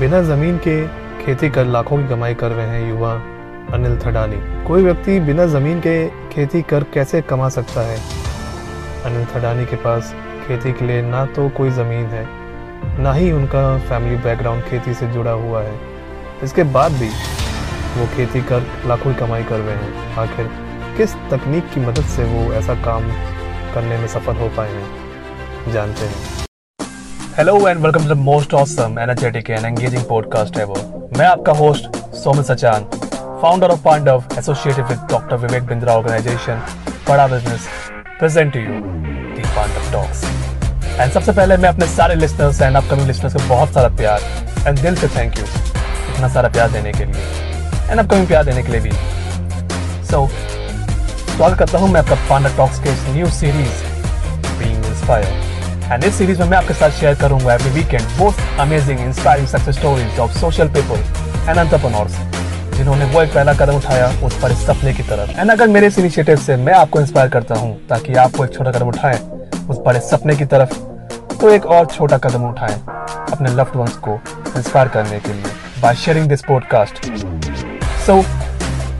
बिना ज़मीन के खेती कर लाखों की कमाई कर रहे हैं युवा अनिल थडानी कोई व्यक्ति बिना ज़मीन के खेती कर कैसे कमा सकता है? अनिल थडानी के पास खेती के लिए ना तो कोई ज़मीन है, ना ही उनका फैमिली बैकग्राउंड खेती से जुड़ा हुआ है। इसके बाद भी वो खेती कर लाखों की कमाई कर रहे हैं। आखिर किस तकनीक की मदद से वो ऐसा काम करने में सफल हो पाए हैं? जानते हैं। Hello and welcome to the most awesome energetic and engaging podcast ever मैं आपका host Soman Sachan founder of Pandav associated with doctor Vivek Bindra organisation Bada business present to you the Pandav Talks and सबसे पहले मैं अपने सारे listeners and upcoming listeners को बहुत सारा प्यार एंड दिल से थैंक यू इतना सारा प्यार देने के लिए एंड अपकमिंग प्यार देने के लिए भी। सो स्वागत करता हूँ मैं आपका पांडव टॉक्स के इस new series being inspire and इस सीरीज़ में मैं आपके साथ शेयर करूँगा every weekend both amazing inspiring success stories of social people and entrepreneurs जिन्होंने वो एक पहला कदम उठाया उस पर इस सपने की तरफ़। एंड अगर मेरे इस इनिशिएटिव से मैं आपको इंस्पायर करता हूँ ताकि आप वो एक छोटा कदम उठाएँ, उस बड़े सपने की तरफ़ तो एक और छोटा कदम उठाएँ अपने लव्ड वंस को इंस्पायर करने के लिए by sharing this podcast so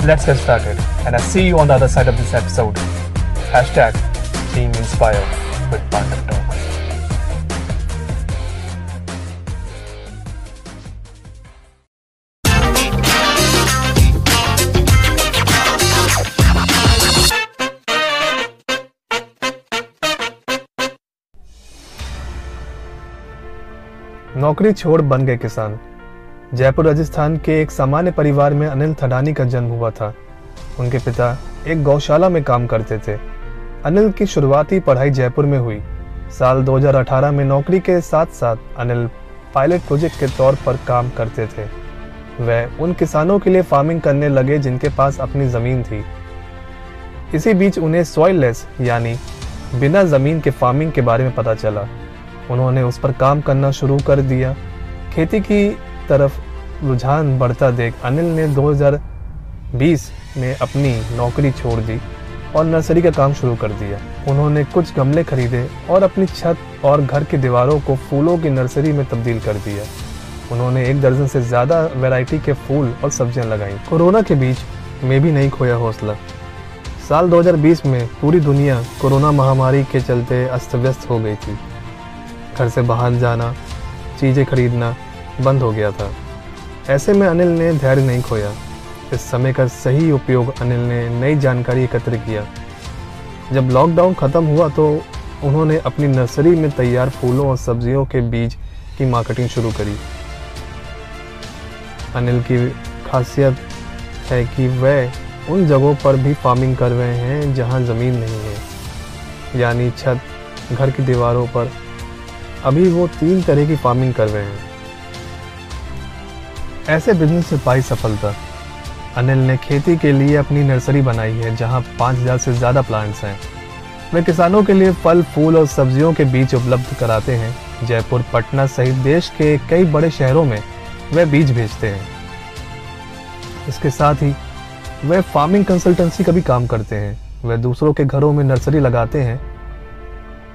let's get started and I see you on the other side of this episode hashtag being inspired with नौकरी छोड़ बन गए किसान। जयपुर, राजस्थान के एक सामान्य परिवार में अनिल थडानी का जन्म हुआ था। उनके पिता एक गौशाला में काम करते थे। अनिल की शुरुआती पढ़ाई जयपुर में हुई। साल 2018 में नौकरी के साथ साथ अनिल पायलट प्रोजेक्ट के तौर पर काम करते थे। वह उन किसानों के लिए फ़ार्मिंग करने लगे जिनके पास अपनी ज़मीन थी। इसी बीच उन्हें सॉइललेस यानी बिना ज़मीन के फ़ार्मिंग के बारे में पता चला। उन्होंने उस पर काम करना शुरू कर दिया। खेती की तरफ़ रुझान बढ़ता देख अनिल ने 2020 में अपनी नौकरी छोड़ दी और नर्सरी का काम शुरू कर दिया। उन्होंने कुछ गमले खरीदे और अपनी छत और घर की दीवारों को फूलों की नर्सरी में तब्दील कर दिया। उन्होंने एक दर्जन से ज़्यादा वैरायटी के फूल और सब्ज़ियाँ लगाई। कोरोना के बीच में भी नहीं खोया हौसला। साल 2020 में पूरी दुनिया कोरोना महामारी के चलते अस्त व्यस्त हो गई थी। घर से बाहर जाना, चीज़ें खरीदना बंद हो गया था। ऐसे में अनिल ने धैर्य नहीं खोया। इस समय का सही उपयोग अनिल ने नई जानकारी एकत्र किया। जब लॉकडाउन ख़त्म हुआ तो उन्होंने अपनी नर्सरी में तैयार फूलों और सब्जियों के बीज की मार्केटिंग शुरू करी। अनिल की खासियत है कि वह उन जगहों पर भी फ़ार्मिंग कर रहे हैं जहाँ ज़मीन नहीं है, यानी छत, घर की दीवारों पर अभी वो तीन तरह की फ़ार्मिंग कर रहे हैं। ऐसे बिज़नेस से पाई सफलता। अनिल ने खेती के लिए अपनी नर्सरी बनाई है, जहाँ 5000 से ज़्यादा प्लांट्स हैं। वे किसानों के लिए फल, फूल और सब्जियों के बीज उपलब्ध कराते हैं। जयपुर, पटना सहित देश के कई बड़े शहरों में वे बीज भेजते हैं। इसके साथ ही वे फ़ार्मिंग कंसल्टेंसी का भी काम करते हैं। वे दूसरों के घरों में नर्सरी लगाते हैं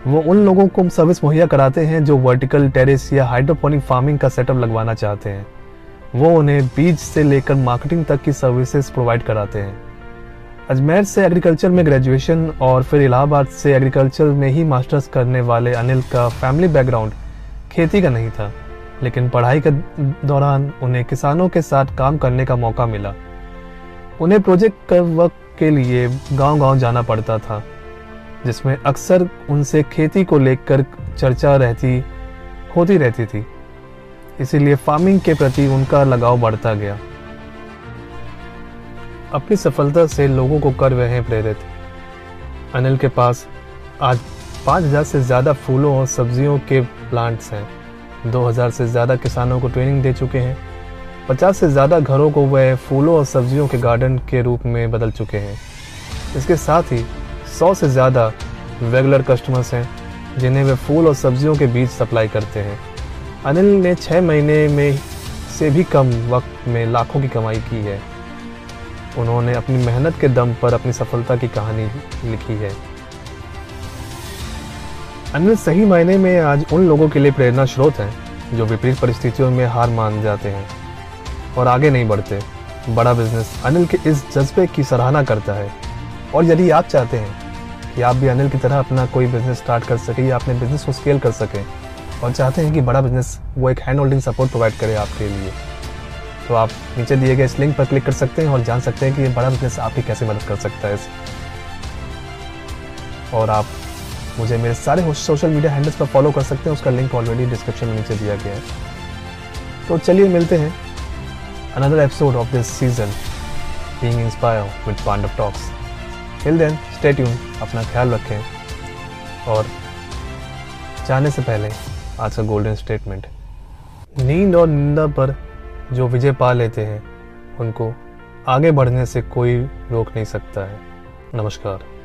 वो उन लोगों को सर्विस मुहैया कराते हैं जो वर्टिकल टेरेस या हाइड्रोपोनिक फ़ार्मिंग का सेटअप लगवाना चाहते हैं। वो उन्हें बीज से लेकर मार्केटिंग तक की सर्विसेज़ प्रोवाइड कराते हैं। अजमेर से एग्रीकल्चर में ग्रेजुएशन और फिर इलाहाबाद से एग्रीकल्चर में ही मास्टर्स करने वाले अनिल का फैमिली बैकग्राउंड खेती का नहीं था, लेकिन पढ़ाई के दौरान उन्हें किसानों के साथ काम करने का मौका मिला। उन्हें प्रोजेक्ट वर्क के लिए गांव-गांव जाना पड़ता था। जिसमें अक्सर उनसे खेती को लेकर चर्चा रहती, होती रहती थी। इसीलिए फ़ार्मिंग के प्रति उनका लगाव बढ़ता गया। अपनी सफलता से लोगों को कर रहे प्रेरित। अनिल के पास आज 5000 से ज़्यादा फूलों और सब्जियों के प्लांट्स हैं। 2000 से ज़्यादा किसानों को ट्रेनिंग दे चुके हैं। 50 से ज़्यादा घरों को वह फूलों और सब्जियों के गार्डन के रूप में बदल चुके हैं। इसके साथ ही सौ से ज़्यादा रेगुलर कस्टमर्स हैं, जिन्हें वे फूल और सब्जियों के बीज सप्लाई करते हैं। अनिल ने छः महीने में से भी कम वक्त में लाखों की कमाई की है। उन्होंने अपनी मेहनत के दम पर अपनी सफलता की कहानी लिखी है। अनिल, सही मायने में आज उन लोगों के लिए प्रेरणा स्रोत हैं, जो विपरीत परिस्थितियों में हार मान जाते हैं और आगे नहीं बढ़ते। बड़ा बिज़नेस अनिल के इस जज्बे की सराहना करता है। और यदि आप चाहते हैं कि आप भी अनिल की तरह अपना कोई बिज़नेस स्टार्ट कर सके या अपने बिज़नेस को स्केल कर सकें और चाहते हैं कि बड़ा बिज़नेस वो एक हैंड होल्डिंग सपोर्ट प्रोवाइड करे आपके लिए। तो आप नीचे दिए गए इस लिंक पर क्लिक कर सकते हैं और जान सकते हैं कि ये बड़ा बिज़नेस आपकी कैसे मदद कर सकता है इस। और आप मुझे मेरे सारे सोशल मीडिया हैंडल्स पर फॉलो कर सकते हैं, उसका लिंक ऑलरेडी डिस्क्रिप्शन में नीचे दिया गया है। तो चलिए मिलते हैं another episode of this season, being inspired with Pandav Talks. Till then stay tune अपना ख्याल रखें। और जाने से पहले आज का गोल्डन स्टेटमेंट नींद और निंदा पर जो विजय पा लेते हैं, उनको आगे बढ़ने से कोई रोक नहीं सकता है। नमस्कार।